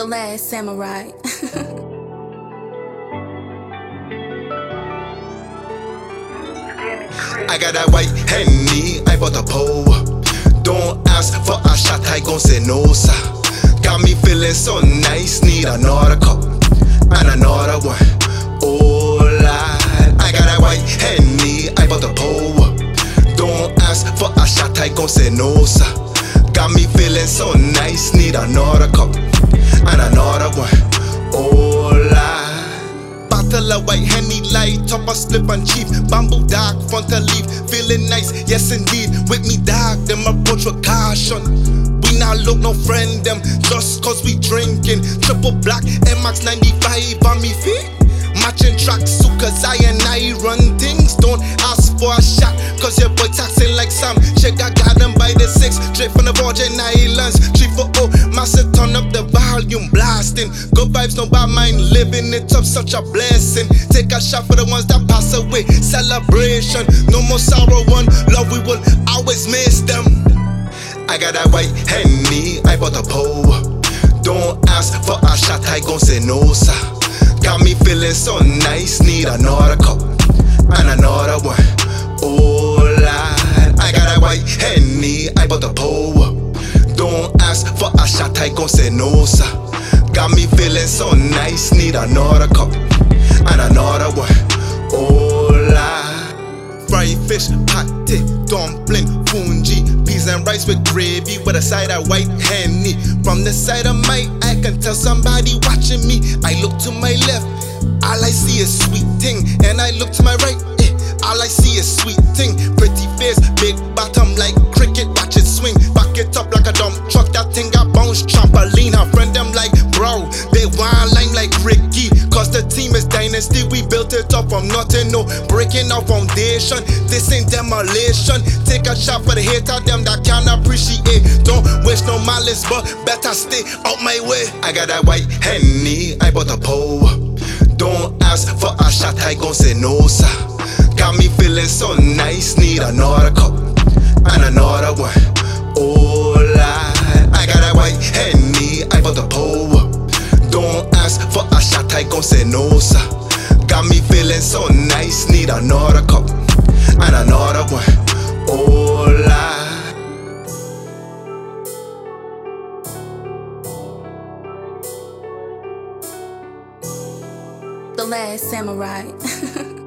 The Last Samurai. I got that white henny, I bought a pole. Don't ask for a shot, I gon' say no, sir. Got me feeling so nice, need another cup and another one. Oh, Lord, I got that white henny, I bought a pole. Don't ask for a shot, I gon' say no, sir. Got me feeling so nice, need another cup and another one. Lord. Bottle of white henny light, top a slip and cheap. Bamboo dark, front a leaf, feeling nice, yes indeed. With me dark, them approach with caution. We not look no friend them, just cause we drinking. Triple black, MX 95 on me feet. Matching tracks, so cause I and I run things. Don't ask for a shot, cause your boy taxing like some. Check, the Virgin Islands. Three for oh, massive turn up the volume, blasting. Good vibes, no bad mind, living it up, such a blessing. Take a shot for the ones that pass away, celebration. No more sorrow, one love, we will always miss them. I got that white henny, I bought a pole. Don't ask for a shot, I gon' say no, sir. Got me feeling so nice, need another cup and another Don't for a shot, I gon' say no, sir. Got me feeling so nice, need another cup and another one. Lord. Fried fish, pate, dumpling, fungi, peas and rice with gravy with a side of white henny. From the side of my eye, can tell somebody watching me. I look to my left, all I see is sweet thing, and I look to my right, eh, all I see is sweet thing. Bounce trampoline. Her friend them like bro, they wine lime like Ricky. Cause the team is dynasty, we built it up from nothing, no breaking our foundation. This ain't demolition. Take a shot for the hater, them that can't appreciate. Don't wish no malice, but better stay out my way. I got that white henny, I bought a pole. Don't ask for a shot, I gon' say no, sir. Got me feeling so nice, need another cup and another one. So nice, need another cup and another one. Oh, Lord. The Last Samurai.